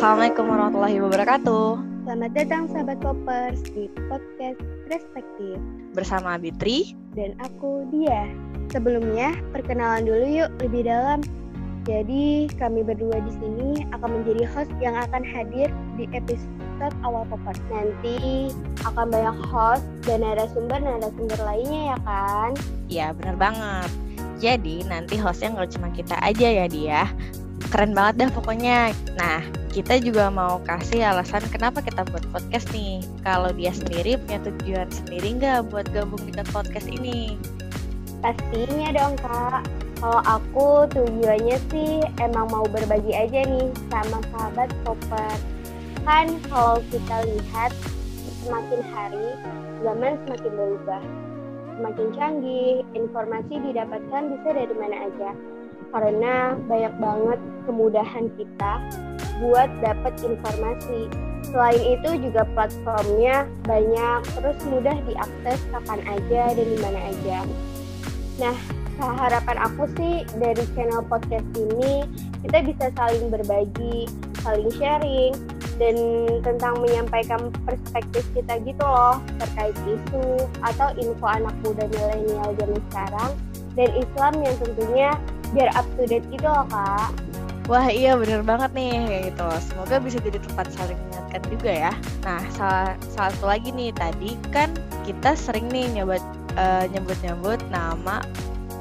Assalamualaikum warahmatullahi wabarakatuh. Selamat datang sahabat Popers di podcast Perspektif Bersama Bitri dan aku Dia. Sebelumnya, perkenalan dulu yuk lebih dalam. Jadi, kami berdua di sini akan menjadi host yang akan hadir di episode awal Popers. Nanti akan banyak host dan narasumber-narasumber lainnya ya kan? Ya benar banget. Jadi nanti hostnya nggak cuma kita aja ya dia. Keren banget dah pokoknya. Nah, kita juga mau kasih alasan kenapa kita buat podcast nih. Kalau dia sendiri punya tujuan sendiri nggak buat gabung dengan podcast ini? Pastinya dong kak. Kalau aku tujuannya sih emang mau berbagi aja nih sama sahabat Popper. Kan kalau kita lihat semakin hari zaman semakin berubah. Semakin canggih, informasi didapatkan bisa dari mana aja. Karena banyak banget kemudahan kita buat dapat informasi. Selain itu juga platformnya banyak, terus mudah diakses kapan aja dan di mana aja. Nah, harapan aku sih dari channel podcast ini kita bisa saling berbagi, saling sharing, dan tentang menyampaikan perspektif kita gitu loh terkait isu atau info anak muda milenial zaman sekarang dan Islam yang tentunya biar up to date gitu loh kak. Wah iya bener banget nih kayak gitu. Semoga bisa jadi tempat saling mengingatkan juga ya. Nah salah, salah satu lagi nih tadi kan kita sering nih nyebut uh, nyebut-nyebut nama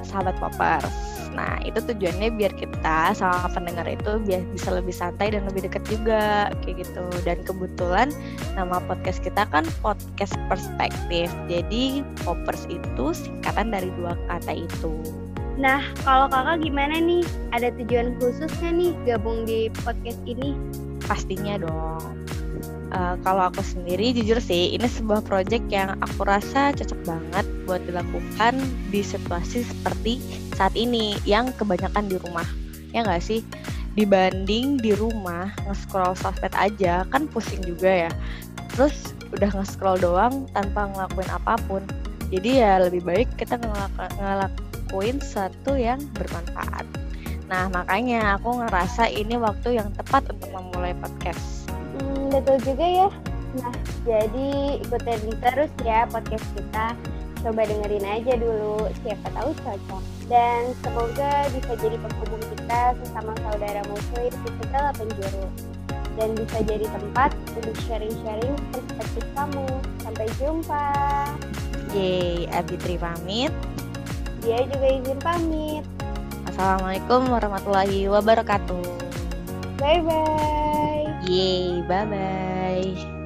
sahabat popers. Nah itu tujuannya biar kita sama pendengar itu biar bisa lebih santai dan lebih dekat juga kayak gitu. Dan kebetulan nama podcast kita kan podcast perspektif. Jadi popers itu singkatan dari dua kata itu. Nah, kalau kakak gimana nih? Ada tujuan khususnya nih gabung di podcast ini? Pastinya dong. Uh, kalau aku sendiri jujur sih ini sebuah project yang aku rasa cocok banget buat dilakukan di situasi seperti saat ini yang kebanyakan di rumah ya nggak sih dibanding di rumah nge-scroll sosmed aja kan pusing juga ya terus udah nge-scroll doang tanpa ngelakuin apa pun jadi ya lebih baik kita ngelakuin sesuatu yang bermanfaat. Nah makanya aku ngerasa ini waktu yang tepat untuk memulai podcast. Hmm, betul juga ya. Nah jadi ikutin terus ya podcast kita. Coba dengerin aja dulu siapa tahu cocok. Dan semoga bisa jadi penghubung kita sesama saudara muslim di segala penjuru. Dan bisa jadi tempat untuk sharing-sharing perspektif kamu. Sampai jumpa. Yeay, Abitri pamit dia juga izin pamit. Assalamualaikum warahmatullahi wabarakatuh. Bye bye Yeay, bye bye